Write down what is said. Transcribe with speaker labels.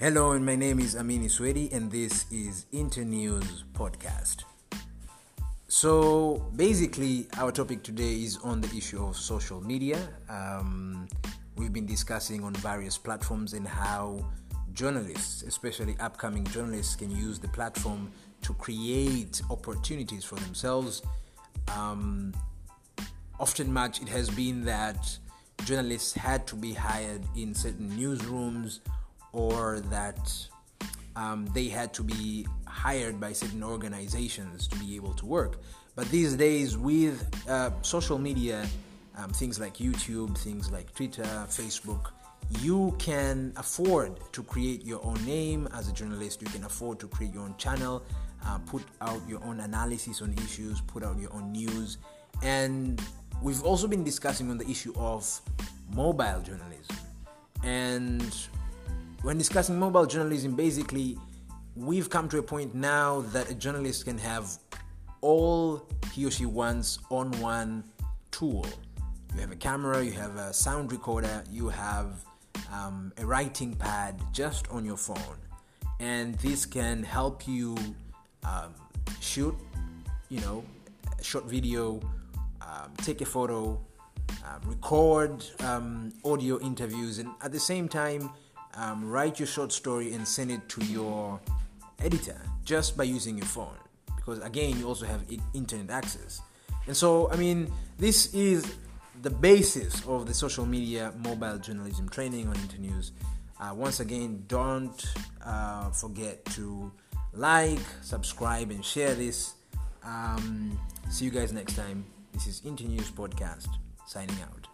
Speaker 1: Hello, and my name is Amini Swedi, and this is Internews Podcast. So, basically, our topic today is on the issue of social media. Um, we've been discussing on various platforms and how journalists, especially upcoming journalists, can use the platform to create opportunities for themselves. Um, often, much it has been that journalists had to be hired in certain newsrooms or that um, they had to be hired by certain organizations to be able to work. But these days, with uh, social media, um, things like YouTube, things like Twitter, Facebook, you can afford to create your own name as a journalist. You can afford to create your own channel, uh, put out your own analysis on issues, put out your own news. And we've also been discussing on the issue of mobile journalism. And when discussing mobile journalism, basically, we've come to a point now that a journalist can have all he or she wants on one tool. You have a camera, you have a sound recorder, you have um, a writing pad just on your phone, and this can help you um, shoot, you know, a short video, um, take a photo, uh, record um, audio interviews, and at the same time um, write your short story and send it to your editor just by using your phone. Because again you also have internet access. And so i mean this is the basis of the social media mobile journalism training on internews. Uh, once again don't uh, forget to like subscribe and share this. Um, see you guys next time. This is internews podcast signing out